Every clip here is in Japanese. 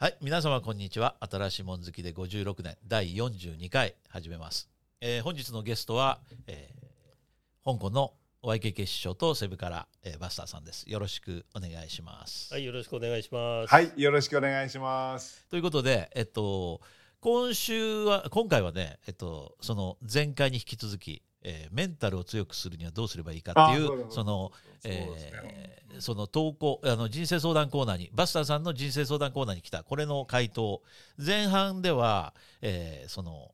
はい、皆様こんにちは。新しいもん好きで56年第42回始めます。えー本日のゲストは、えー香港の YKK 師匠とセブから、えーバスターさんです。よろしくお願いします。はい、よろしくお願いします。はい、よろしくお願いします。ということで、えっと、今週は、今回はね、えっと、その前回に引き続き、えーメンタルを強くするにはどうすればいいかっていうその、えーその投稿あの人生相談コーナーにバスターさんの人生相談コーナーに来た。これの回答。前半では、えーその、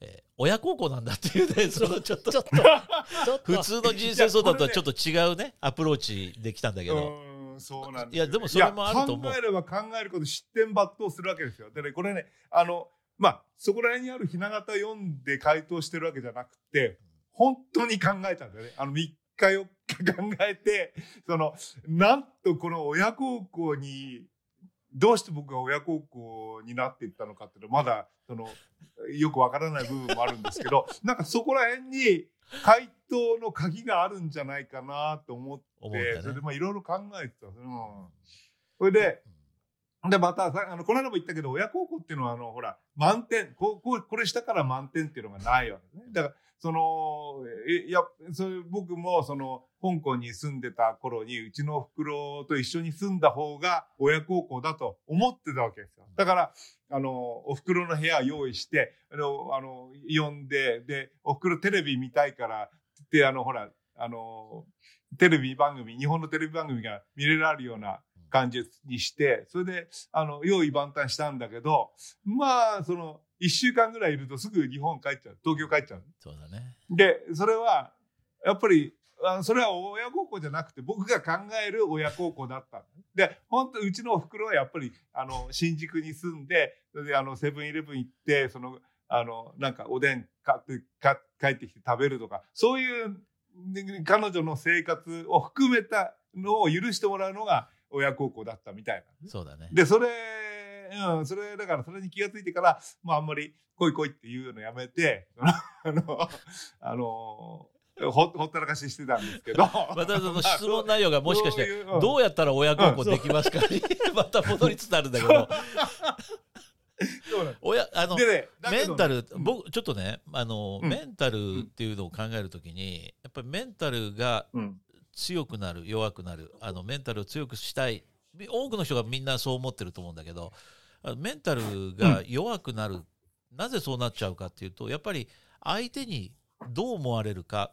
えー親孝行なんだっていうねそのちょっとちょっと、ちょっと、普通の人生相談とはちょっと違うねアプローチできたんだけうど、そうなんですいやでもそれもあると思う。考えれば考えること失点抜刀するわけですよ。でね、これね、あの、まあ、そこら辺にあるひな形読んで回答してるわけじゃなくて、本当に考えたんだよね。あの、3日4日考えて、その、なんとこの親孝行に、どうして僕が親孝行になっていったのかっていうのは、まだ、その、よくわからない部分もあるんですけど、なんかそこら辺に回答の鍵があるんじゃないかなと思って、思うんだで、それでね。まあいろいろ考えてた。うん。それで、で、またさ、あの、この間も言ったけど、親孝行っていうのは、あの、ほら、満点、こう、こう、これしたから満点っていうのがないわけね。だから、その、いや、それ僕も、その、香港に住んでた頃に、うちのお袋と一緒に住んだ方が親孝行だと思ってたわけですよ。だから、あの、お袋の部屋用意して、あの、あの、呼んで、で、お袋テレビ見たいから、って、あの、ほら、あの、テレビ番組、日本のテレビ番組が見れられるような感じにして、それで、あの、用意万端したんだけど、まあ、その、一週間ぐらいいるとすぐ日本帰っちゃう。東京帰っちゃう。そうだね。で、それは、やっぱり、あそれは親孝行じゃなくて、僕が考える親孝行だった。で、本当うちのお袋はやっぱり、あの、新宿に住んで、それで、あの、セブンイレブン行って、その、あの、なんかおでん買って、か帰ってきて食べるとか、そういう、ね彼女の生活を含めたのを許してもらうのが親孝行だったみたいな。そうだね。で、それ、うん、それ、だからそれに気がついてから、まああんまり来い来いっていうのやめて、あの、あの、ほほったらかししてたんですけど。またその質問内容がもしかしてどうやったら親孝行できますかにまた戻りつつあるんだけど。親あのね、メンタル、うん僕ちょっとねあの、うん。メンタルっていうのを考えるときにやっぱりメンタルがうん強くなる弱くなるあのメンタルを強くしたい。多くの人がみんなそう思ってると思うんだけどメンタルが弱くなる、なぜそうなっちゃうかっていうとやっぱり相手にどう思われるか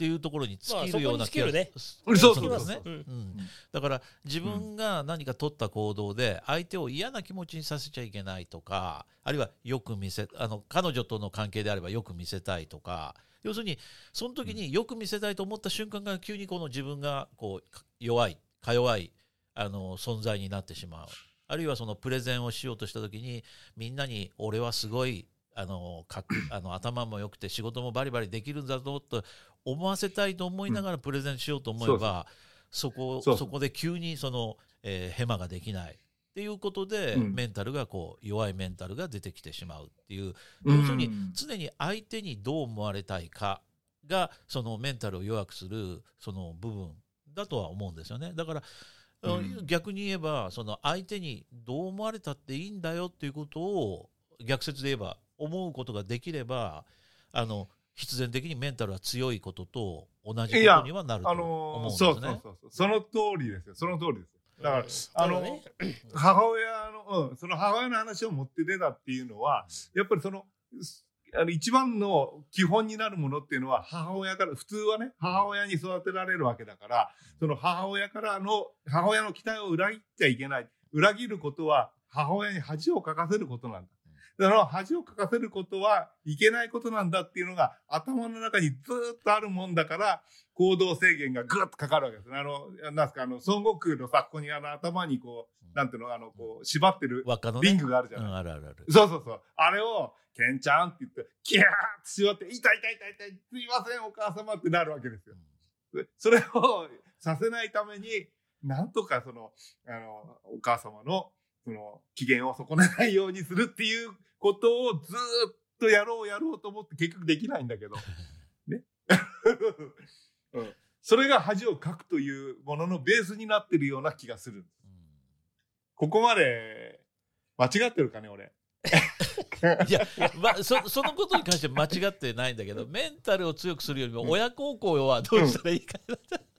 っていうところに尽きるような気がまあそこに尽きるねするんですね。うん。うん。だから自分が何か取った行動で相手を嫌な気持ちにさせちゃいけないとかあるいはよく見せあの彼女との関係であればよく見せたいとか要するにその時によく見せたいと思った瞬間が急にこの自分がこうか弱いか弱いあの存在になってしまう。あるいはそのプレゼンをしようとした時にみんなに俺はすごいあのかっあの頭も良くて仕事もバリバリできるんだぞと思わせたいと思いながらプレゼンしようと思えば、そこそこで急にその、えーヘマができないっていうことで、うん。メンタルがこう弱いメンタルが出てきてしまうっていううん。要するに常に相手にどう思われたいかがそのメンタルを弱くするその部分だとは思うんですよね。だから、うん逆に言えばその相手にどう思われたっていいんだよっていうことを逆説で言えば思うことができればあの必然的にメンタルは強いことと同じことにはなるとあ思のーうんですね。そうそうそうそう。その通りですよ。その通りですよ。だから、あのね母親の、うん、その母親の話を持って出たっていうのは、やっぱりその、すあの一番の基本になるものっていうのは母親から、普通はね、母親に育てられるわけだから、その母親からの、母親の期待を裏切っちゃいけない。裏切ることは母親に恥をかかせることなんだ。だから恥をかかせることはいけないことなんだっていうのが頭の中にずーっとあるもんだから、行動制限がぐっとかかるわけですね。あの、なんすか、あの、孫悟空のさ、ここにあの頭にこう、なんていうの、あの、こう、縛ってるリングがあるじゃない。うん、あるあるある。そうそうそう。あれを、ケンちゃんって言って、キャーって縛って、痛い痛い痛い痛い、すいません、お母様ってなるわけですよ。でそれをさせないために、なんとかその、あの、お母様の、その、機嫌を損ねないようにするっていうことをずーっとやろうやろうと思って結局できないんだけど。ね。うん。それが恥をかくというもののベースになってるような気がする。ここまで間違ってるかね、俺。いや、まあ、そそのことに関しては間違ってないんだけど、メンタルを強くするよりも、親孝行はどうしたらいいかな、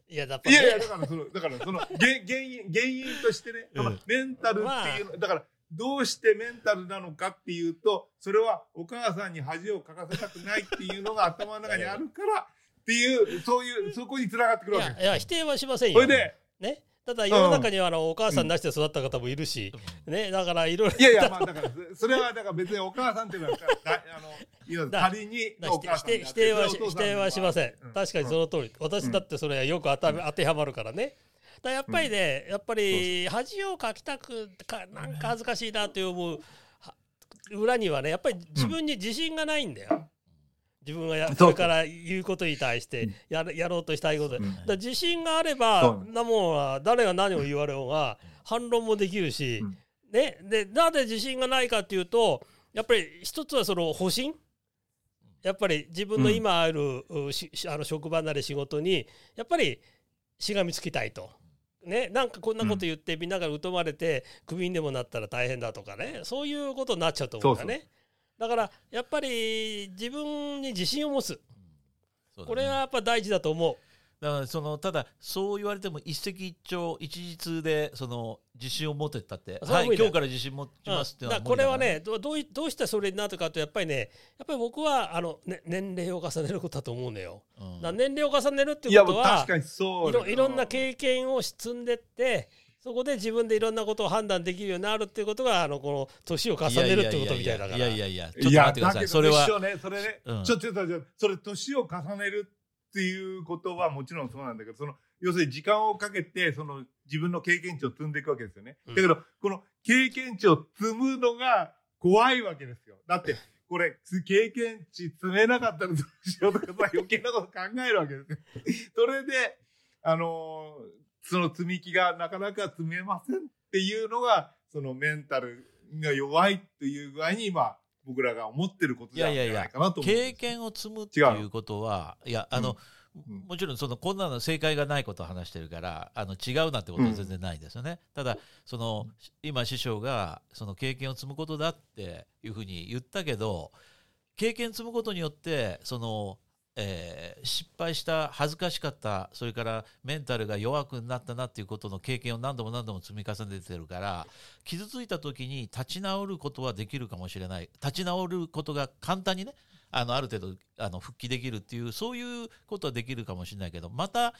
いや、だっぱいやいや、ねだからその、だからその、原原因、原因としてね、そのうんメンタルっていうの、だから、どうしてメンタルなのかっていうと、それはお母さんに恥をかかせたくないっていうのが頭の中にあるからっていう、そういう、そこに繋がってくるわけ。です。いやいや、否定はしませんよ。それで、ね。ただ、世の中にはあのお母さんなしで育った方もいるし、ね、だからいろいろ。いやいや、まあだから、それはだから別にお母さんっていうのは、だあの、仮にだお母さん否定はし否定はしません、うん。確かにその通り、私だってそれはよく当てはまるからねだやっぱりね、やっぱり恥をかきたくかなんか恥ずかしいなって思うは裏にはねやっぱり自分に自信がないんだよ、自分がやそれから言うことに対してやるやろうとしたいこと。だ自信があれそばう。なもんは誰が何を言われようが反論もできるし、うん。ね、でなぜ自信がないかっていうとやっぱり一つはその保身。やっぱり自分の今ある、うしあの職場なり仕事にやっぱりしがみつきたいと。ね、なんかこんなこと言ってみんなが疎まれてクビにでもなったら大変だとかね。そういうことになっちゃうと思うんだね。だからやっぱり自分に自信を持つ。ね。これはやっぱ大事だと思うだからそのただそう言われても一石一鳥一日でその自信を持てったって、はい、今日から自信持ちますっていうのはうんだからこれはねどうどういどうしてそれになるかとやっぱりねやっぱり僕はあの、ね、年齢を重ねることだと思うのよ。うん。年齢を重ねるっていうことはもう確かにそういろいろんな経験を積んでってそこで自分でいろんなことを判断できるようになるっていうことがあのこの年を重ねるってことみたいだから。いやいやいやいやちょっといや、待ってください。それはね、それね、うんちょっとそれ、年を重ねるっていうことはもちろんそうなんだけど、その、要するに時間をかけて、その、自分の経験値を積んでいくわけですよね。うんだけど、この経験値を積むのが怖いわけですよ。だって、これ、経験値積めなかったらどうしようとかさ、余計なこと考えるわけですよ。それで、あのーその積み木がなかなか積めませんっていうのが、そのメンタルが弱いという具合に今、僕らが思ってることじゃないかなと思うんです経験を積むっていうことはいやあの、うん。もちろんそのこんなの正解がないことを話してるからあの違うなんてことは全然ないですよね、ただその今師匠がその経験を積むことだっていうふうに言ったけど経験積むことによってその、えー失敗した恥ずかしかったそれからメンタルが弱くなったなっていうことの経験を何度も何度も積み重ねてるから傷ついた時に立ち直ることはできるかもしれない。立ち直ることが簡単にねあのある程度あの復帰できるっていうそういうことはできるかもしれないけどまた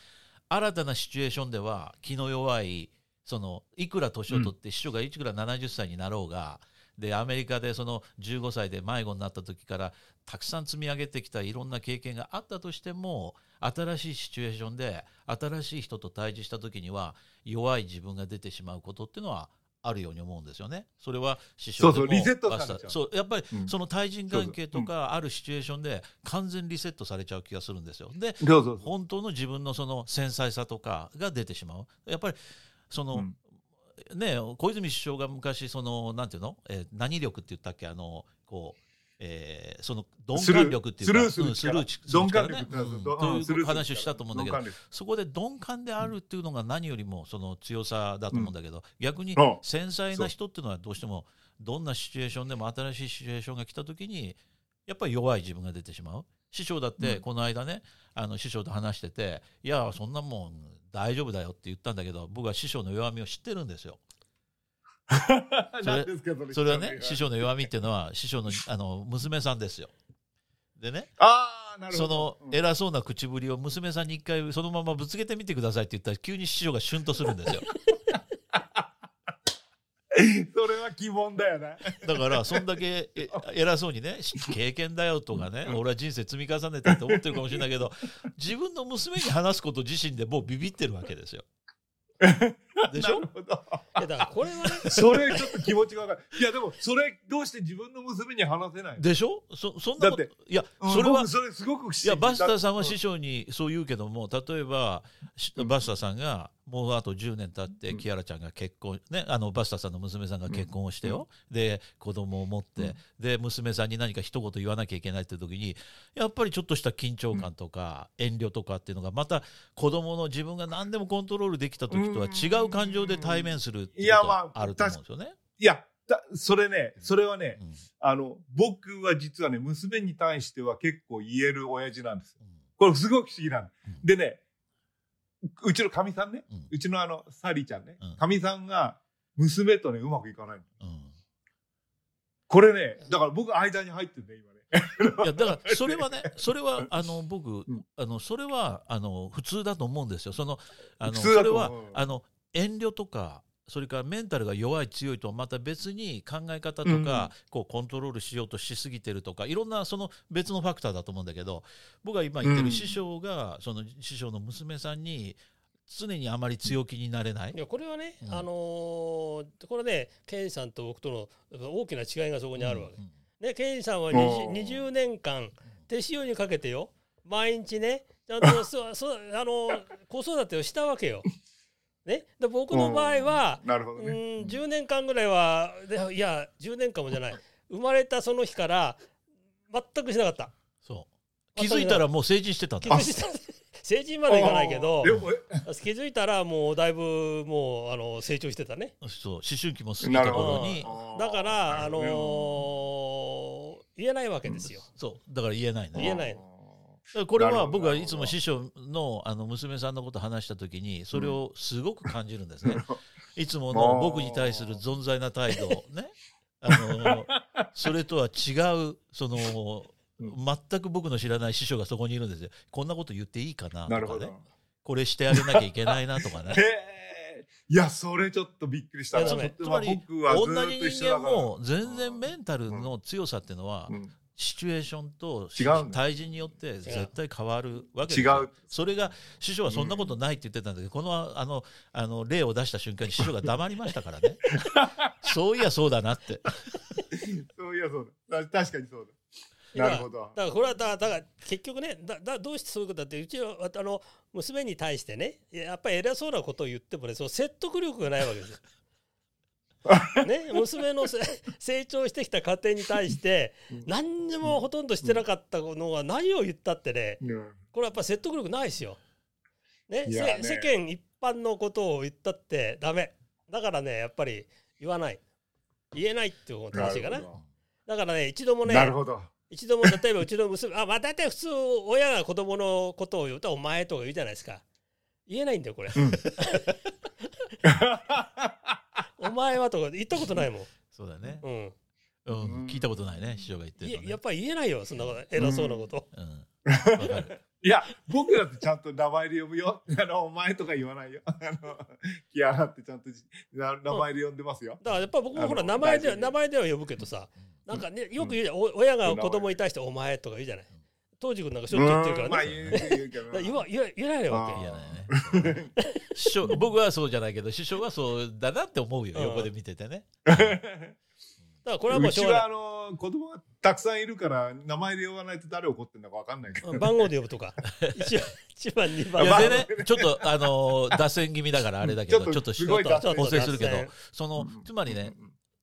新たなシチュエーションでは気の弱いそのいくら年を取って師匠がいくら70歳になろうが、でアメリカでその15歳で迷子になった時からたくさん積み上げてきたいろんな経験があったとしても新しいシチュエーションで新しい人と対峙した時には弱い自分が出てしまうことっていうのはあるように思うんですよね。それは師匠そうそうリセットされちゃうそうやっぱりうんその対人関係とかあるシチュエーションで完全リセットされちゃう気がするんですよ。で。本当の自分のその繊細さとかが出てしまう。やっぱりその、うんね小泉首相が昔そのなんていうの、えー何力って言ったっけ？あのこう、えーその鈍感力っていうかスルーするうん鈍感力ね。うん。という話をしたと思うんだけどそこで鈍感であるっていうのが何よりもその強さだと思うんだけど、逆にうん繊細な人っていうのはどうしてもどんなシチュエーションでも新しいシチュエーションが来た時にやっぱり弱い自分が出てしまう。師匠だってうん。この間ね、あの師匠と話してて「いやそんなもん大丈夫だよ」って言ったんだけど僕は師匠の弱みを知ってるんですよ。それそれはね師匠の弱みっていうのは師匠の あの娘さんですよ。でねああ、なるほそど。の偉そうな口ぶりを娘さんに一回そのままぶつけてみてくださいって言ったら急に師匠がシュンとするんですよ。それは疑問だよね。だからそんだけえ偉そうにね経験だよとかね俺は人生積み重ねたって思ってるかもしれないけど自分の娘に話すこと自身でもうビビってるわけですよ。でしょ？なだからこれはね それちょっと気持ちがわかる。いや、でも、それ、どうして自分の娘に話せないの？でしょ？そそんなことだっいやうんそれは僕それすごくいやバスターさんはだ師匠にそう言うけども例えばしバスターさんがもうあと10年経ってうん。キアラちゃんが結婚ねあのバスターさんの娘さんが結婚をしてよ、で子供を持って、うん。で娘さんに何か一言言わなきゃいけないって時にやっぱりちょっとした緊張感とか遠慮とかっていうのがまた子供の自分が何でもコントロールできた時とは違う感情で対面するっていうこといやまあはあると思うんですよね。いや、だそれね、それはね、うんあの、僕は実はね、娘に対しては結構言える親父なんです。うん。これすごく不思議なの。うん。でね、うちのかみさんね、うん。うちのあの、サリーちゃんね。うん、かみさんが娘とね、うまくいかないの。うん。これね、だから僕間に入ってるね、今ね。いやだから それはねそれはあの僕ん。あのそれはあの普通だと思うんですよ。そのあのそれはあの遠慮とかそれからメンタルが弱い強いとはまた別に考え方とうんか、こうコントロールしようとしすぎてるとかいろんなその別のファクターだと思うんだけど僕が今言ってうん。る師匠が、その師匠の娘さんに常にあまり強気になれない。い。やこれはね、うん。あのーこれねケンさんと僕との大きな違いがそこにあるわけ。うんねケンさんはお 20, ー20年間手塩にかけてよ。毎日ねちゃんとそそあの子育てをしたわけよ。ね、で僕の場合は、うなるほどね。ん10年間ぐらいはでいや10年間もじゃない。生まれたその日から全くしなかった。そう。気づいたらもう成人してたんだ。気づいた。成人までいかないけど気づいたらもうだいぶもうあの成長してたね。そう思春期も過ぎた頃に。だからあのーほ言えないわけですよ。そう。だから言えないね。言えないこれは僕はいつも師匠のあの娘さんのことを話した時にそれをすごく感じるんですね。いつもの僕に対する存在な態度 ね。あのそれとは違うその全く僕の知らない師匠がそこにいるんですよ。こんなこと言っていいかな。とかね。これしてあげなきゃいけないなとかね。いや、それちょっとびっくりしたつまり同じ人間。も全然メンタルの強さっていうのはうんシチュエーションと対人によって絶対変わるわけですよ違う。それが師匠はそんなことないって言ってたんだけど、このあのあの例を出した瞬間に師匠が黙りましたからね そういやそうだなって そういや、そうだ。た確かにそうだ。なるほどだ。からこれはだだから結局ねだだどうしてそういうことだってうちはあの娘に対してねやっぱり偉そうなことを言ってもねその説得力がないわけですよ。ね、娘のせ成長してきた家庭に対して何にもほとんどしてなかったのが何を言ったってねうん。これやっぱ説得力ないですよ。ねね。せ世間一般のことを言ったってダメ。だからねやっぱり言わない。言えないっていうのが正しいかな。だからね一度もどねなるほど。一度も例えばうちの娘 あまあ大体普通親が子供のことを言うと「お前」とか言うじゃないですか。言えないんだよこれ「お前は」とか言ったことないもん、そうだね、うん、うんうん聞いたことないね師匠が言ってるのね。いややっぱり言えないよそんなこと偉そうなこと、いや、僕だってちゃんと名前で呼ぶよ。あの、お前とか言わないよ。あの、キアラってちゃんと名前で呼んでますよ。だからやっぱ僕もほら名前で大事に名前では呼ぶけどさなんかねよく言うじゃん、お親が子供に対して「お前」とか言うじゃない当時君なんかしょっちゅう言ってるからね、まあ言うけど。言わ言わ言えないわけ。あー。いやね。師匠僕はそうじゃないけど師匠はそうだなって思うようん。横で見ててね。だからこれはもうしょうがない。はあの子供がたくさんいるから名前で呼ばないと誰怒ってんだかわかんないけど。うん番号で呼ぶとか。一番二い番でねちょっとあの脱線気味だからあれだけどちょっとすごい脱線。補正するけどそのつまりね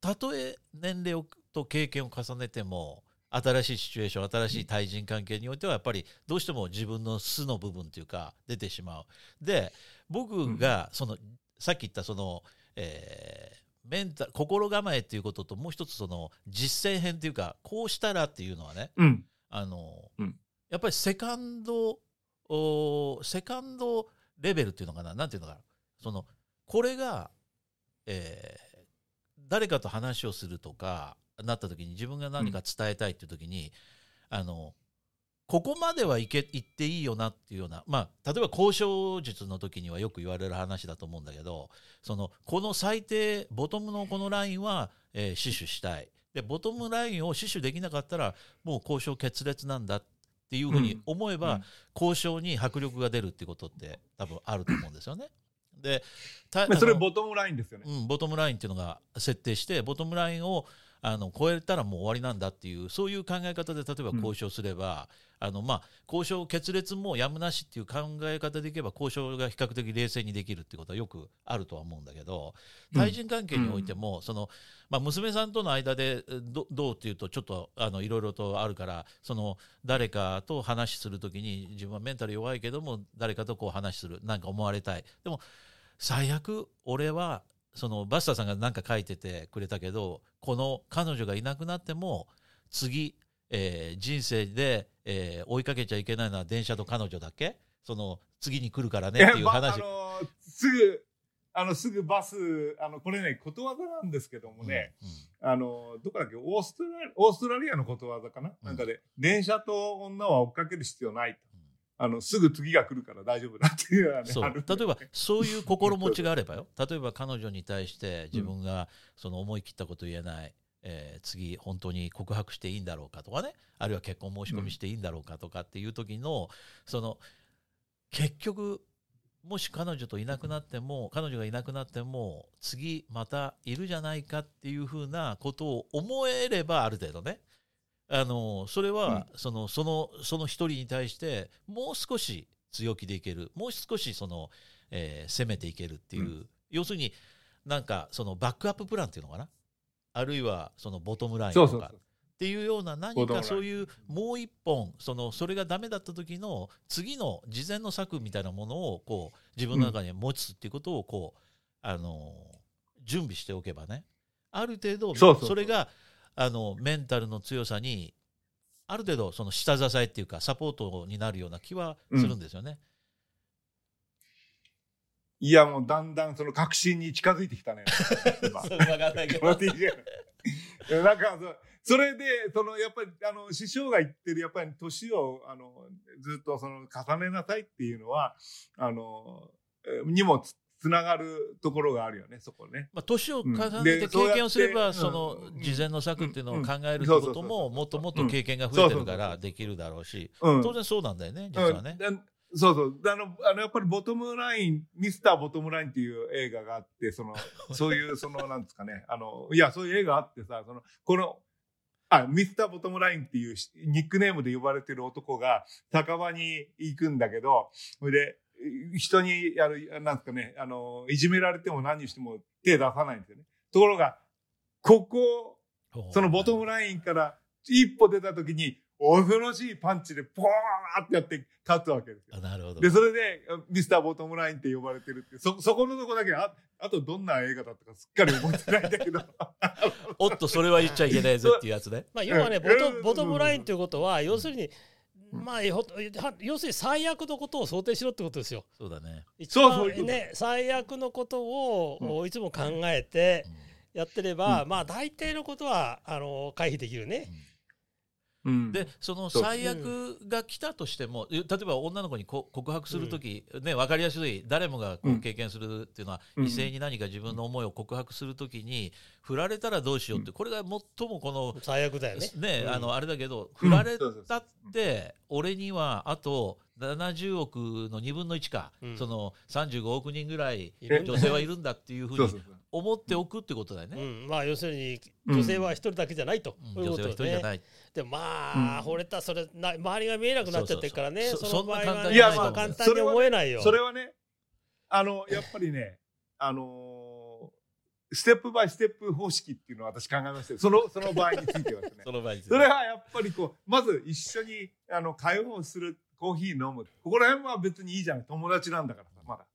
たとえ年齢をと経験を重ねても新しいシチュエーション新しい対人関係においてはやっぱりどうしても自分の素の部分というか出てしまう。で僕がそのさっき言ったその、えーメンタ心構えっていうことともう一つその実践編っていうかこうしたらっていうのはねうん。あの、うん。やっぱりセカンドおセカンドレベルっていうのかな？なんていうのかな？そのこれが、えー誰かと話をするとかなった時に自分が何か伝えたいっていう時に、あのここまではいけ言っていいよなっていうようなまあ例えば交渉術の時にはよく言われる話だと思うんだけどそのこの最低ボトムのこのラインは、えー死守したいでボトムラインを死守できなかったらもう交渉決裂なんだっていうふうに思えば、うん交渉に迫力が出るっていうことって多分あると思うんですよね。でそれボトムラインですよね。うん、ボトムラインっていうのが設定してボトムラインをあの超えたらもう終わりなんだっていうそういう考え方で例えば交渉すれば、あのまあ、交渉決裂もやむなしっていう考え方でいけば交渉が比較的冷静にできるっていうことはよくあるとは思うんだけど対人関係においても、そのまあ、娘さんとの間でえどどうっていうとちょっとあのいろいろとあるからその誰かと話するときに自分はメンタル弱いけども誰かとこう話するなんか思われたい。でも最悪俺はそのバスターさんが何か書いててくれたけどこの彼女がいなくなっても次、えー人生で、えー追いかけちゃいけないのは電車と彼女だけ？その次に来るからねっていうば話。あのすぐあのすぐバスあのこれねことわざなんですけどもね、あのどこだっけ？オーストラリオーストラリアのことわざかな、うん。なんかで電車と女は追っかける必要ないとあのすぐ次が来るから大丈夫だっていうのはね例えばそういう心持ちがあればよ 例えば彼女に対して自分がその思い切ったこと言えない、えー次本当に告白していいんだろうかとかねあるいは結婚申し込みしていいんだろうかとかっていう時のその結局もし彼女といなくなっても彼女がいなくなっても次またいるじゃないかっていうふうなことを思えればある程度ねあのそれはそのそのその一人に対してもう少し強気でいける。もう少しその、えー攻めていけるっていう、う要するになんかそのバックアッププランっていうのかな？あるいはそのボトムラインとか。そうそうそう。っていうような何かそういうもう一本そのそれがダメだった時の次の事前の策みたいなものをこう自分の中に持つっていうことをこう、あの準備しておけばね。ある程度それがあのメンタルの強さにある程度その下支えっていうかサポートになるような気はするんですよね。いやもうだんだんその確信に近づいてきたね。今。そうわかんないけこの TJ いや なんかそそれでそのやっぱりあの師匠が言ってるやっぱり年をあのずっとその重ねなさいっていうのはあのえにもつつながるところがあるよねそこね。まあ、年を重ねうん。て経験をすれば、うんそのうん。事前の策っていうのを考えるってうんことも、もっともっと経験が増えてるからできるだろうし、うん。当然そうなんだよね、実はね。そうそう。あのあのやっぱりボトムラインミスターボトムラインっていう映画があってその そういうそのなんですかね。あのいやそういう映画あってさそのこのあミスターボトムラインっていうしニックネームで呼ばれてる男が酒場に行くんだけどそれで人にやるなんですかねあのいじめられても何にしても手出さないんですよねところがここそのボトムラインから一歩出た時に恐ろしいパンチでポーってやって勝つわけですよ。あなるほどで、それでミスターボトムラインって呼ばれてるって、そ、そこのとこだけ、あ、あとどんな映画だったかすっかり覚えてないんだけど。おっと、それは言っちゃいけないぜっていうやつね。まあ、要はねうんボトうんボトムラインということは要するに、うんまあ、要するに最悪のことを想定しろってことですよ。そうだね。一そうそういうこと番ね最悪のことを、ういつも考えてうやってれば、うまあ大抵のことはあの回避できるね。うん。で、その最悪が来たとしても、例えば女の子にこ告白するとき、ね、分かりやすい、誰もが経験するっていうのは、うん。異性に何か自分の思いを告白するときに、振られたらどうしようって、これが最もこの、最悪だよね。ね、うん。あの、あれだけど、うん。振られたって、俺にはあと70億の2分の1か、うん。その35億人ぐらい女性はいるんだっていうふううそうそう。思っておくってことだようね。ん、まあ要するにうん女性は一人だけじゃないと、うん女性は一人じゃない。でもまあ、うん惚れたそれな周りが見えなくなっちゃってるからねそうそうそうその場合はねそんな簡単じゃないまあ簡単に思えないよ。それはね、あの、やっぱりね、あのーステップバイステップ方式っていうのを私考えましたよその、その場合についてはですね そ。の場合にそれはやっぱりこう、まず一緒に、あの、会話をする、コーヒー飲む。ここら辺は別にいいじゃない。友達なんだからさ、まだ。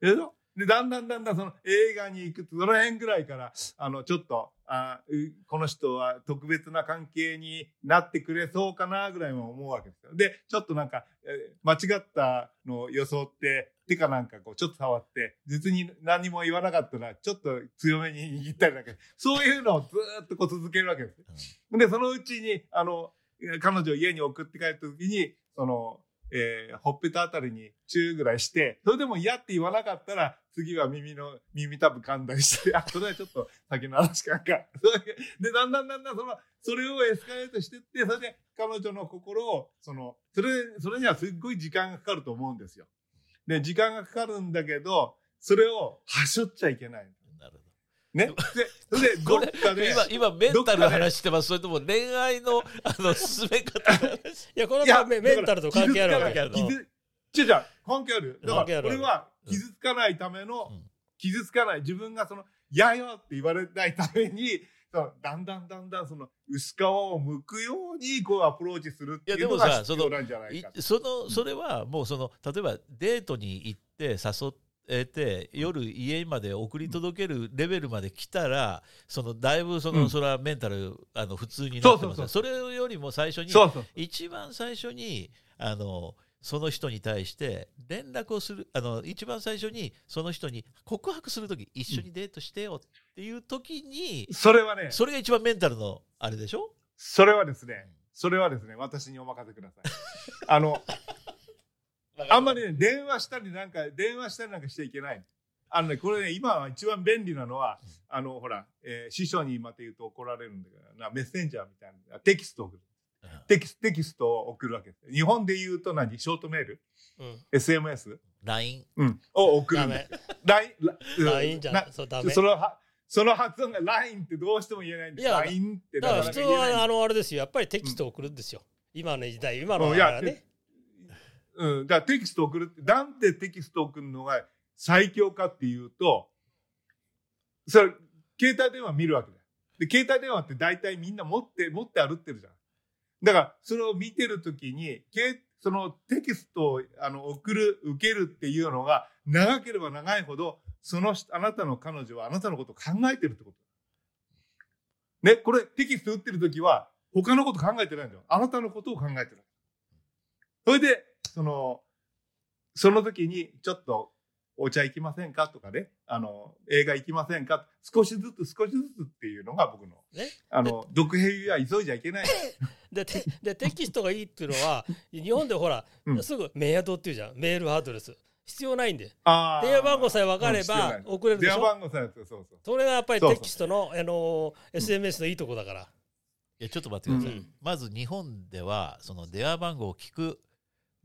でしょ？で、だんだんだんだんその映画に行くと、その辺ぐらいから、あの、ちょっと、あうこの人は特別な関係になってくれそうかな、ぐらいは思うわけですよ。で、ちょっとなんか、えー間違ったのを装って、手かなんかこう、ちょっと触って、実に何も言わなかったら、ちょっと強めに握ったりだけ、そういうのをずーっとこう続けるわけですよ。で、そのうちに、あの、彼女を家に送って帰った時に、その、えーほっぺたあたりにチューぐらいして、それでも嫌って言わなかったら、次は耳の、耳たぶ噛んだりして、あ、それはちょっと先の話かんか。そういうで、だんだんだんだん、その、それをエスカレートしてって、それで彼女の心を、その、それ、それにはすっごい時間がかかると思うんですよ。で、時間がかかるんだけど、それをはしょっちゃいけない。ね。で、それで、どこれっかで、今、今、メンタルの話してます。それとも恋愛の、あの、進め方の話。いやこれはまあメメンタルと関係あるわけや傷つかない傷違う違う。関係ある。だから、関係ある。俺は傷つかないための、うん。傷つかない、自分がその、やよって言われないために、そのだんだんだんだんその薄皮を剥くようにこうアプローチするっていうのいやでもさが必要なんじゃないかいそのそれはもうその例えばデートに行って誘っ得て夜家まで送り届けるレベルまで来たらそのだいぶその、うん。それはメンタルあの普通になってますそうそうそう。それよりも最初に。一番最初にあのその人に対して連絡をするあの一番最初にその人に告白する時一緒にデートしてよっていう時に、それはね、それが一番メンタルのあれでしょ？それはですね、それはですね、私にお任せください。あの、あんまりね、電話したりなんか、電話したりなんかしちゃいけない。あのね、これね、今は一番便利なのは、あの、ほら、えー師匠にまた言うと怒られるんだけどな、メッセンジャーみたいな、テキストを送る。テキステキストを送るわけです。日本で言うと何？ショートメール？うん、?SMS? LINE うん。を送るダん。だ。LINE、じゃない。そうダメ。そのは、その発音が LINE ってどうしても言えないんでいや LINE ってだ。から普通はあのあれですよ。やっぱりテキストを送るんですよ、今の時代今のうん。いやあれねうん、だからテキスト送るって、なんでテキスト送るのが最強かっていうと、それ、携帯電話見るわけだよ。で、携帯電話って大体みんな持って、持って歩ってるじゃん。だから、それを見てるときに、そのテキストをあの送る、受けるっていうのが長ければ長いほど、そのあなたの彼女はあなたのことを考えてるってこと。ね、これテキスト打ってるときは、他のこと考えてないんだよ。あなたのことを考えてる。それで、その、その時に、ちょっと、お茶行きませんかとかね、あの、映画行きませんか。少しずつ少しずつっていうのが僕の、ねあの、読兵は急いじゃいけない。でてでテキストがいいっていうのは 日本でほら、うん。すぐメアドっていうじゃん。メールアドレス。必要ないんで。電話番号さえ分かれば送れるでしょ？電話番号さえ、そうそう。それがやっぱりテキストのあの SMS のいいとこだから、いやちょっと待ってください、うん。まず日本ではその電話番号を聞く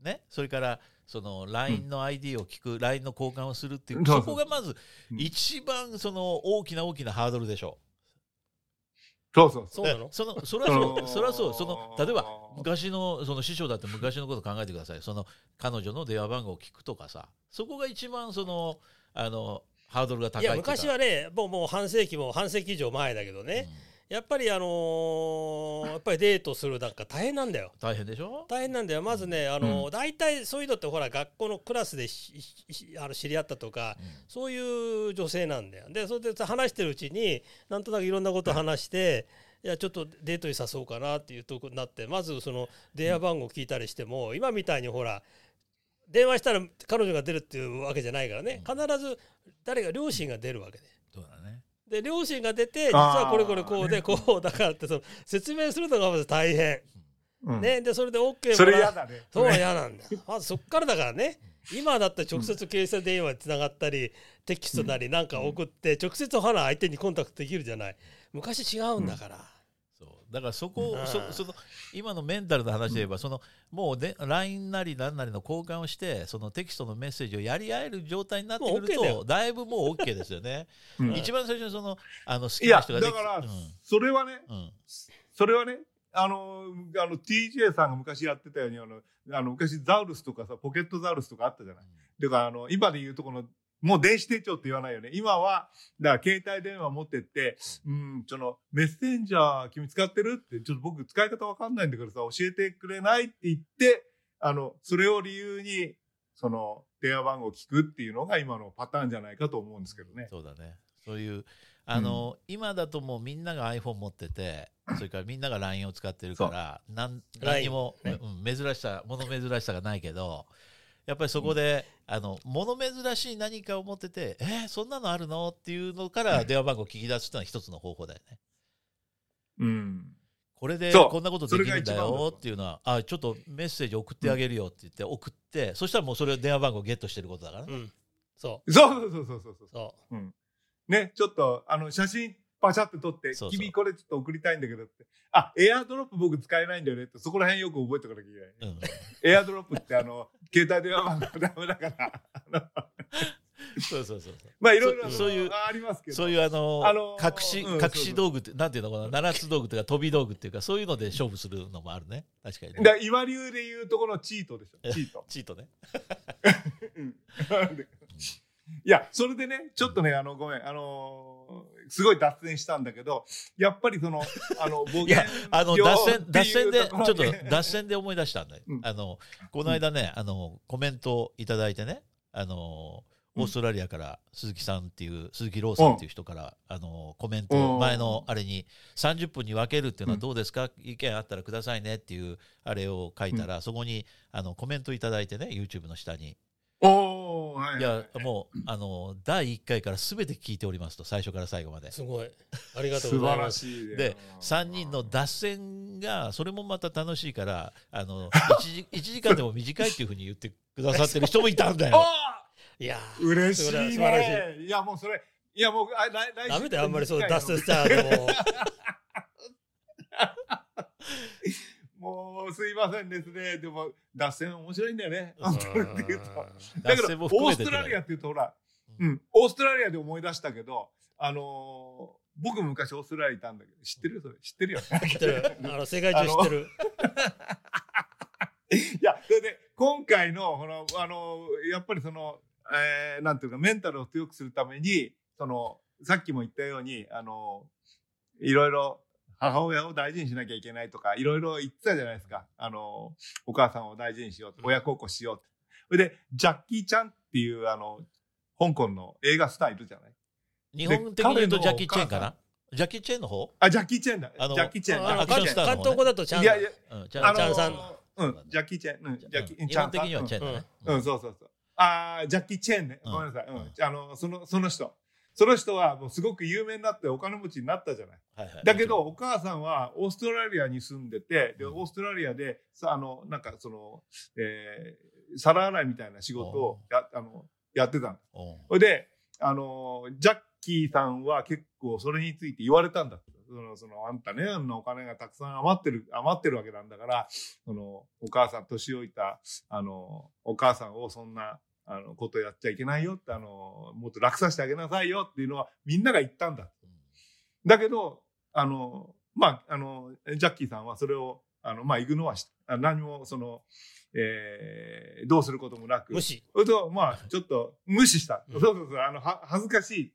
ね。それからその LINE の ID を聞く、LINE の交換をするっていう、そうそう。そこがまずうん。一番その大きな大きなハードルでしょそう。そうそう。そうなの？でそのそれはそう、あのー。それはそう。その例えば昔のその師匠だって昔のこと考えてください。その彼女の電話番号を聞くとかさ。そこが一番そのあのハードルが高いいや昔はねもうもう半世紀も半世紀以上前だけどね、やっぱりあのーやっぱりデートするなんか大変なんだよ。うん大変でしょ？大変なんだよ。まずねあのー大体そういうのってほら学校のクラスであの知り合ったとかそういう女性なんだよ。でそれで話してるうちになんとなくいろんなこと話していやちょっとデートに誘おうかなっていうとこになってまずその電話番号聞いたりしても今みたいにほら電話したら彼女が出るっていうわけじゃないからね。必ず誰か両親が出るわけで。で両親が出て実はこれこれこうであこうだからってその説明するのがまず大変、うん。ねでそれで OK それ嫌だね。そうれ嫌なんだまずそっからだからね。今だったら直接携帯電話でつながったり、テキストなりなんか送って直接お花相手にコンタクトできるじゃない。昔違うんだから、だからそこ、うん。そその今のメンタルの話で言えば、そのもうで LINE なり何なりの交換をしてそのテキストのメッセージをやり合える状態になってくるもう OK だよ。とだいぶもう OK ですよね。うん。一番最初にそのあの好いや、きな人ができだからうん、それはね、うん。それはね、あの、あの、TJ さんが昔やってたように、あの、あの昔ザウルスとかさ、ポケットザウルスとかあったじゃない。だから、あの、今で言うとこの、もう電子手帳って言わないよね。今は、だから携帯電話持ってって、うん、その、メッセンジャー君使ってる？って、ちょっと僕使い方わかんないんだけどさ、教えてくれないって言って、あの、それを理由に、その、電話番号を聞くっていうのが今のパターンじゃないかと思うんですけどね。そうだね。そういうあの、今だともうみんなが iPhone 持ってて それからみんなが LINE を使ってるからなん何にも、LINE うん、珍しさ物珍しさがないけどやっぱりそこで、あの物珍しい何かを持っててえーそんなのあるの？っていうのから電話番号を聞き出すっていうのは一つの方法だよね。うん。これでこんなことできるんだよとっていうのはあちょっとメッセージ送ってあげるよって言って送って、そしたらもうそれを電話番号ゲットしてることだからね。うん、そそうそうそうそうそう。そう。う。そね、ちょっと、あの、写真パシャって撮って、そうそう君これちょっと送りたいんだけどって。あ、エアドロップ僕使えないんだよねって、そこら辺よく覚えておかなきゃいけない。うんエアドロップってあの、携帯電話番号ダメだから。あ のそうそうそうそうまあいろいろあのそそういうあありますけど。そういうあの、あのー隠し、うん隠し道具って、なんていうのかな、七つ道具っていうか、飛び道具っていうか、そういうので勝負するのもあるね。確かに、ね。だから今流で言うとこのチートでしょ。チート。チートね。うんいや、それでね、ちょっとね、あの、ごめん、あのーすごい脱線したんだけど、やっぱりその、あの、語いや源、あの、用脱線、脱線で、ちょっとで脱線で思い出したんだよ。うん。あの、この間ね、あの、コメントをいただいてね、あの、オーストラリアから鈴木さんっていう鈴木ローさんっていう人から、あのコメントうん前のあれに30分に分けるっていうのはどうですか、意見あったらくださいねっていうあれを書いたら、そこにあのコメントいただいてね YouTube の下におおはいいやもうあの第1回から全て聞いておりますと最初から最後まで。すごい。ありがとう素晴らございます。しい。ねで3人の脱線がそれもまた楽しいからあの 1, 時 1時間でも短いっていうふうに言ってくださってる人もいたんだよ。あいやー嬉しい素晴らねい。やもうそれいやもうあ来来週ダメだよあんまりそう脱線ししちゃうで ももうすいませんですね。でも脱線面白いんだよね。うん。本当にって言うと。だけどオーストラリアっていうとほら、うん、オーストラリアで思い出したけどあのー僕昔オーストラリアいたんだけど知ってるそれ？知ってるよ。ね 知ってる。あの世界中知ってる。いや、それで、今回の、この、あの、やっぱりその、えーなんていうか、メンタルを強くするために、その、さっきも言ったように、あの、いろいろ、母親を大事にしなきゃいけないとか、いろいろ言ってたじゃないですか。あの、お母さんを大事にしようと、親孝行しようって。それで、ジャッキー・チャンっていう、あの、香港の映画スターいるじゃない？日本的に言うとでジャッキー・チェンかな？ジャッキー・チェンの方？あ、ジャッキー・チェンだ。あのジャッキー・チェーの方ね関東語だとちゃんいやいや、チャンさんうん、ジャッキー・チェン。うん、ジャッキー、日本的にはチェンだね。うん、そうそうそう。ああ、ジャッキー・チェーンね。うんごめんなさい。うん。うんあの、その、その人。その人はもうすごく有名になってお金持ちになったじゃない。はいはい。だけど、お母さんはオーストラリアに住んでて、で、うん。オーストラリアで、さ、あの、なんかその、えー、皿洗いみたいな仕事をや、あの、やってたん。でそれで、あの、ジャッキーさんは結構それについて言われたんだって。その、その、あんたね、あんなお金がたくさん余ってる、余ってるわけなんだから、その、お母さん、年老いた、あの、お母さんをそんな、あの、ことやっちゃいけないよって、あの、もっと楽させてあげなさいよっていうのはみんなが言ったんだ。だけど、あの、まあ、あの、ジャッキーさんはそれを、あの、まあ、イグノアし何も、その、えーどうすることもなく、無視と、まあ、ちょっと無視した。うんそうそうそう、あの、は、恥ずかしい。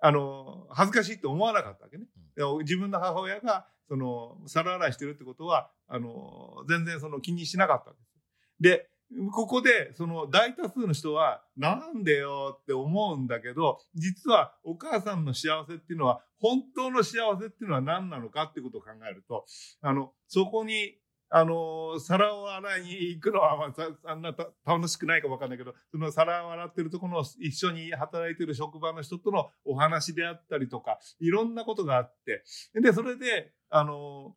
あの、恥ずかしいって思わなかったわけね。でも自分の母親が、その、皿洗いしてるってことは、あの、全然その気にしなかったわけです。で、ここで、その大多数の人は、なんでよって思うんだけど、実はお母さんの幸せっていうのは、本当の幸せっていうのは何なのかってことを考えると、あの、そこに、あの、皿を洗いに行くのは、まあ、あんな楽しくないかもわかんないけど、その皿を洗ってるところの一緒に働いてる職場の人とのお話であったりとか、いろんなことがあって、で、それで、あの、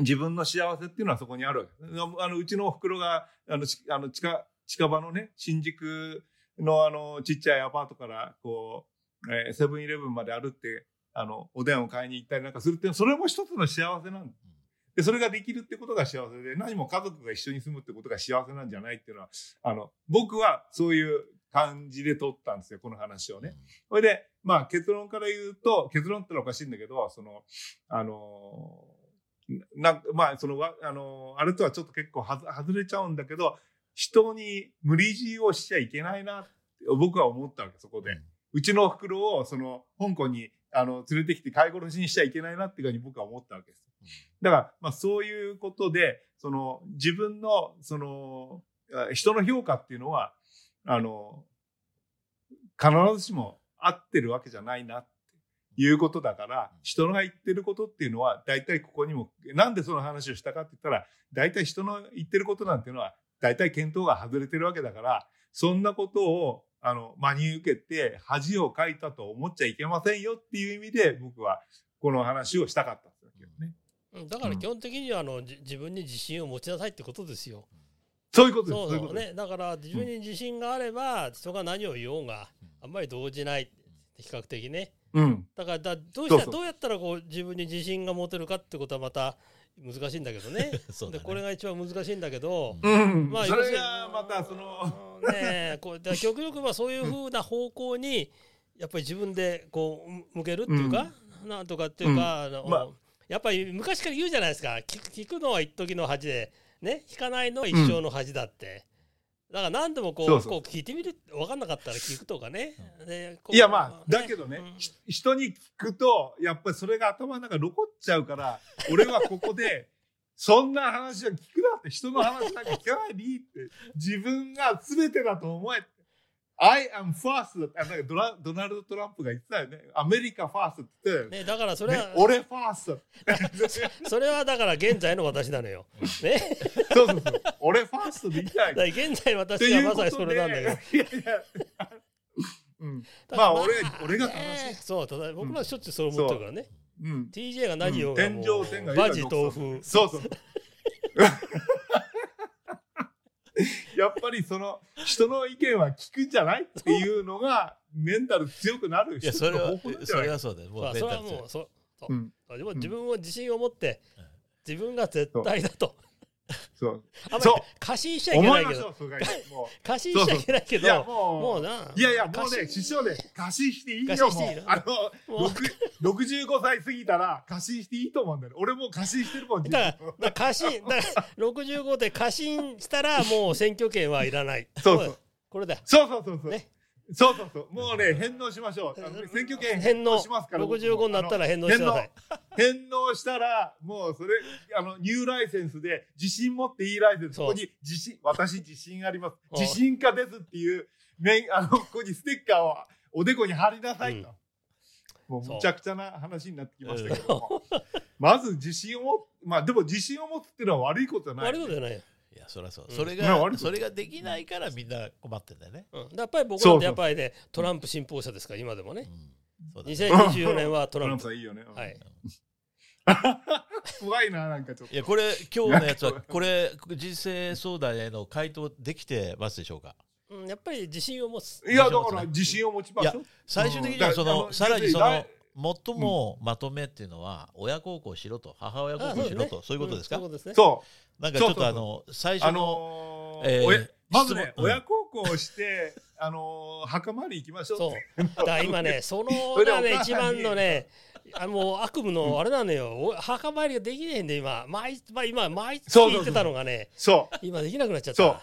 自分の幸せっていうのはそこにあるわけ。あの、うちのお袋が、あの、あの近、近場のね、新宿のあの、ちっちゃいアパートから、こう、えーセブンイレブンまで歩って、あの、おでんを買いに行ったりなんかするっていう、それも一つの幸せなんだ。で、それができるってことが幸せで、何も家族が一緒に住むってことが幸せなんじゃないっていうのは、あの、僕はそういう感じで取ったんですよ、この話をね。それで、まあ結論から言うと、結論ってのはおかしいんだけど、その、あのな、まあその、わあのあれとはちょっと結構はず外れちゃうんだけど、人に無理強いをしちゃいけないなって僕は思ったわけ、そこで。うちのお袋を、その、香港に、あの、連れてきて飼い殺しにしちゃいけないなっていうふうに僕は思ったわけです。だから、まあそういうことで、その、自分の、その、あ人の評価っていうのは、あの、必ずしも合ってるわけじゃないなっていうことだから、人が言ってることっていうのは、大体ここにも、なんでその話をしたかって言ったら、大体人の言ってることなんていうのは、大体見当が外れてるわけだから、そんなことを、あの、真に受けて、恥をかいたと思っちゃいけませんよっていう意味で、僕はこの話をしたかったんですよね。うんだから基本的にはあのじ自分に自信を持ちなさいってことですよ。そういうことです。そうそういうことです。ね。だから自分に自信があれば人が何を言おうがあんまり動じない比較的ね。うん。だからだどうしたどうやったらこう自分に自信が持てるかってことはまた難しいんだけどね。そうだねでこれが一番難しいんだけど。うん。まあそれがまたその、うんねえこうだから極力はそういうふうな方向にやっぱり自分でこう向けるっていうか、なんとかっていうか、あのまあやっぱり昔から言うじゃないですか聞く聞くのは一時の恥でね聞かないのは一生の恥だって。だから何でもこうこう聞いてみる分かんなかったら聞くとかね。いやまあ、だけどね、人に聞くと、やっぱりそれが頭の中に残っちゃうから、俺はここで、そんな話は聞くなって、人の話なんか聞かないでいいって、自分が全てだと思えって。I am first だってあなんかドラドナルド・トランプが言ってたよね。アメリカファーストって言ってたよね。ね、だからそれは、ね俺ファースト。それはだから現在の私なのよ。ね。そうそうそう。俺ファーストで言いたい。だから現在私はまさにそれなんだけど。いやいや。うん。まあ俺俺が正しいねそう、ただ僕らしょっちゅうそう思ってるからね。うん。TJ が何をう天上天がバジ豆腐。そうそう。やっぱりその人の意見は聞くんじゃないっていうのがメンタル強くなるいやそれは一つの方法なんじそゃない？れはそうだよ。もまあそれはうメンタル強い。もうそうそう。うん。でも自分を自信を持って自分が絶対だと。そう。あんまりそう。過信しちゃいけ思ないけど。いましょうそれがも過信しちゃいけないけういやどもう。もうないやいやもう過信ね師匠で過信していいよ過信していいの？もう。あのもう。六65歳過ぎたら過信していいと思うんだよ俺もう過信してるもんだからだから過信だから65で過信したらもう選挙権はいらない。そうそう。これだ。そうそうそうそう、ね。そうそうそう。もうね返納しましょう。選挙権返納。しますから65になったら返納してください。返納。したら、もうそれ、あの、ニューライセンスで、自信持っていいライセンス、そう。ここに、自信、私自信あります。うん。自信家ですっていう、めあの、ここにステッカーをおでこに貼りなさいと。もうむちゃくちゃな話になってきましたけど。も。まず自信を持まあでも自信を持つっていうのは悪いことじゃない、悪いことじゃないよ。いやそりゃそう。うん。それがそれができないからみんな困ってんだよね。うん、やっぱり僕らってやっぱりねトランプ信奉者ですから今でもね。うん。そうだね。2024年はトトラランプ。ンプさんいいよね。うん。はい。怖いな、なんかちょっと。いやこれ今日のやつはこれ 人生相談への回答できてますでしょうか？うん、やっぱり自信を持つ。いや、だから自信を持ちましょう。最終的にはそのさらにそのだ最もまとめっていうのは親孝行しろと母親孝行しろとそういうことですか？んそういうことですね。そう。なんかちょっとあの最あ初のえー親まずね、親孝行をして、あのー墓参り行きましょう。そう。だから今ね その一番のねあもう悪夢のあれなのよ、お墓参りができねえんで今。毎,、まあ、今毎月そうそうそう言ってたのがねそう。今できなくなっちゃった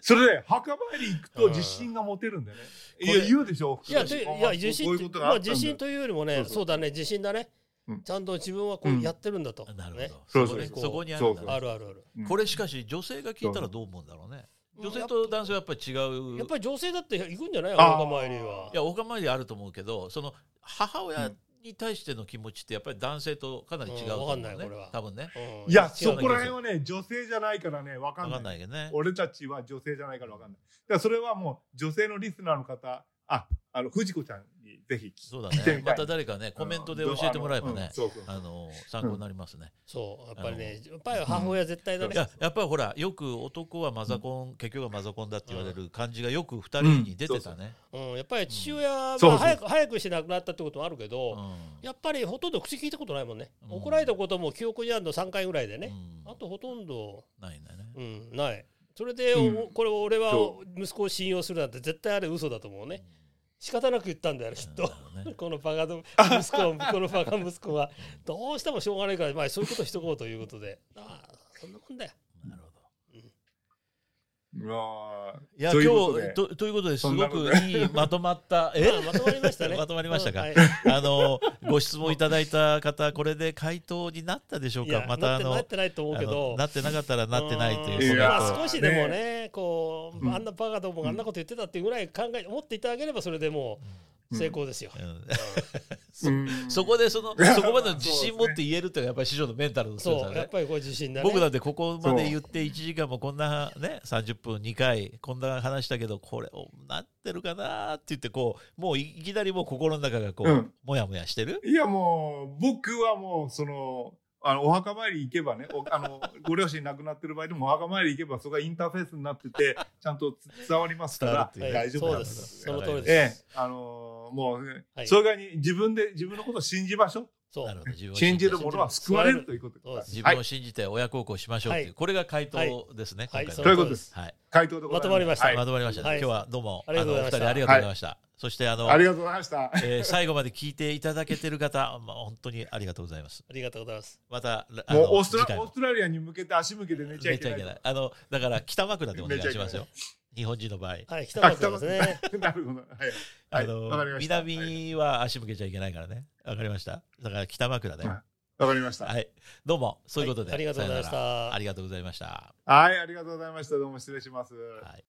それで、墓参り行くと自信が持てるんだよね。いや、言うでしょ。いやでいや自信こういうことがまあ自信というよりもねそうだね自信だね、うん。ちゃんと自分はこううん。やってるんだと、なるほね。どそうそうそう。そこねそこにあるあるあるある。うん。これしかし女性が聞いたらどう思うんだろうね。女性と男性はやっぱり違う。やっぱり女性だって行くんじゃない？お墓参りは。いやお構いであると思うけどその母親に対しての気持ちってやっぱり男性とかなり違うと思ううんわかんないねこれは。多分ね。うん。いや、そこら辺はね、女性じゃないからね、わかんない。分かんないけどね。俺たちは女性じゃないからわかんない。だからそれはもう女性のリスナーの方、あ、あの、藤子ちゃんにぜひそうだ聞いてみたい。ねまた誰かねコメントで教えてもらえばうん。ねあの参考になりますね。そうやっぱりねやっぱり母親絶対だね、いややっぱりほらよく男はマザコン結局はマザコンだって言われる感じがよく二人に出てたね。うん、やっぱり父親は、そうそうまあ、早く早くして亡くなったってこともあるけど、うん。やっぱりほとんど口聞いたことないもんね、うん。怒られたことも記憶にあるの3回ぐらいでね、うん。あとほとんど、ないんだよね。うん、ない。それで、うん。おこれ俺はそ息子を信用するなんて絶対あれ嘘だと思うね仕方なく言ったんだよきっと、ね。このバカど息子はこのバカ息子はどうしてもしょうがないから、まあ、そういうことしとこうということで。ああそんなもんだよいや今日とということですごくいいまとまった え？まとまりましたね。まとまりましたか？うんはい。あのご質問いただいた方これで回答になったでしょうか？またあのなってないと思うけど。なってなかったらなってないという。少しでもねこう、うん。あんなバカどもがあんなこと言ってたっていうぐらい考え思っていただければそれでもう成功ですよ。そこでそのそこまでの自信持って言えるっていうのはやっぱり師匠のメンタルの強さね。そうやっぱりこれ自信だね。僕だってここまで言って1時間もこんなね30分2回こんな話したけどこれおなってるかなって言ってこうもういきなりもう心の中がこう、うん。もやもやしてる？いやもう、僕はもう、その、あの、お墓参り行けばね、おあの、ご両親亡くなってる場合でもお墓参り行けば、そこがインターフェースになってて、ちゃんとつ伝わりますから、大丈夫です。その通りえです。え、あのもう、ねはいそれがに自分で、自分のことを信じましょう。そう。なるほど。自分を信じるて者は救われるということ。です。はい。自分を。信じて親孝行しましょうっていう、はい。これが回答ですね、はい。今回の。そういうことです。はい、回答でまとまりました。はい。まとまりました。今日はどうもありがとうございました。あのお二人ありがとうございました、そしてあのありがとうございました。えー最後まで聞いていただけてる方、まあ、本当にありがとうございます。ありがとうございます。またあもうのオーストラ次回も。オーストラリアに向けて足向けて寝ちゃいけない。寝ちゃいけない。あのだから北枕でお願いしますよ日本人の場合はい、北村ですね。なるほど。はい。はい。あの、わかりました。南は足向けちゃいけないからね。わかりました。だから北枕で。ははいわかりました。い。どうも、そういうことで、はいありがとうございましたあ。りがとうございました。はい、ありがとうございました。どうも失礼します。はい